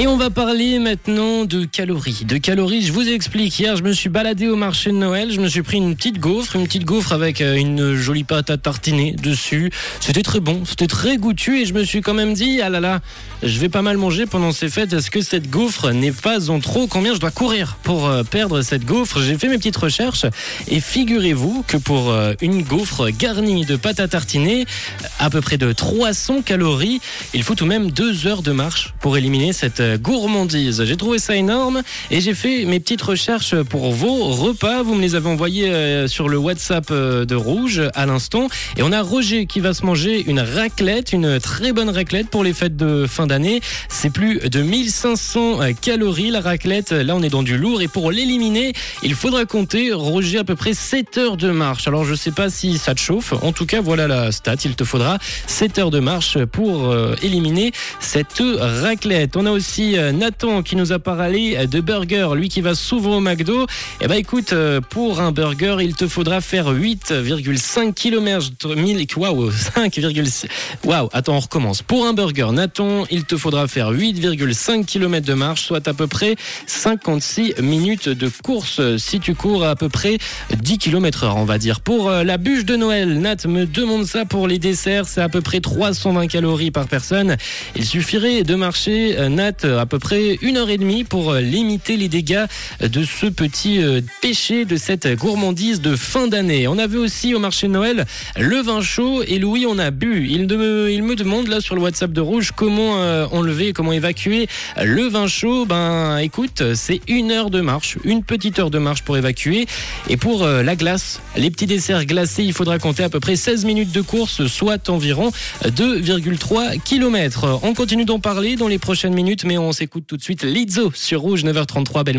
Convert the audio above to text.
Et on va parler maintenant de calories. De calories, je vous explique. Hier, je me suis baladé au marché de Noël. Je me suis pris une petite gaufre, une petite gaufre avec euh, une jolie pâte à tartiner dessus. C'était très bon, c'était très goûtu et je me suis quand même dit, ah là là, je vais pas mal manger pendant ces fêtes. Est-ce que cette gaufre n'est pas en trop? Combien je dois courir pour euh, perdre cette gaufre? J'ai fait mes petites recherches et figurez-vous que pour euh, une gaufre garnie de pâte à tartiner, à peu près de 300 calories, il faut tout de même deux heures de marche pour éliminer cette gourmandise. J'ai trouvé ça énorme et j'ai fait mes petites recherches pour vos repas. Vous me les avez envoyés euh, sur le WhatsApp euh, de Rouge à l'instant. Et on a Roger qui va se manger une raclette, une très bonne raclette pour les fêtes de fin d'année. C'est plus de 1500 euh, calories la raclette. Là, on est dans du lourd et pour l'éliminer, il faudra compter, Roger, à peu près 7 heures de marche. Alors, je sais pas si ça te chauffe. En tout cas, voilà la stat. Il te faudra 7 heures de marche pour éliminer cette raclette. On a aussi euh, Nathan qui nous a parlé euh, de burger, lui qui va souvent au McDo. Eh ben écoute, euh, pour un burger, il te faudra faire 8,5 km. Waouh, 5, waouh, attends, on recommence. Pour un burger, Nathan, il te faudra faire 8,5 km de marche, soit à peu près 56 minutes de course si tu cours à, peu près 10 km heure, on va dire. Pour la bûche de Noël, Nat me demande ça pour les desserts, c'est à peu près 320 calories par personne. Il suffirait de marcher, Nat, à peu près une heure et demie pour euh, limiter les dégâts de ce petit euh, péché, de cette gourmandise de fin d'année. On a vu aussi au marché de Noël le vin chaud et Louis on a bu. Il, il me demande là sur le WhatsApp de Rouge comment euh, enlever, comment évacuer le vin chaud. Ben écoute, c'est une heure de marche, une petite heure de marche pour évacuer. Et pour la glace, les petits desserts glacés, il faudra compter à peu près 16 minutes de course, soit environ 2,3 km. On continue d'en parler dans les prochaines minutes, mais on s'écoute tout de suite Lizzo sur Rouge 9h33. Belle matinée.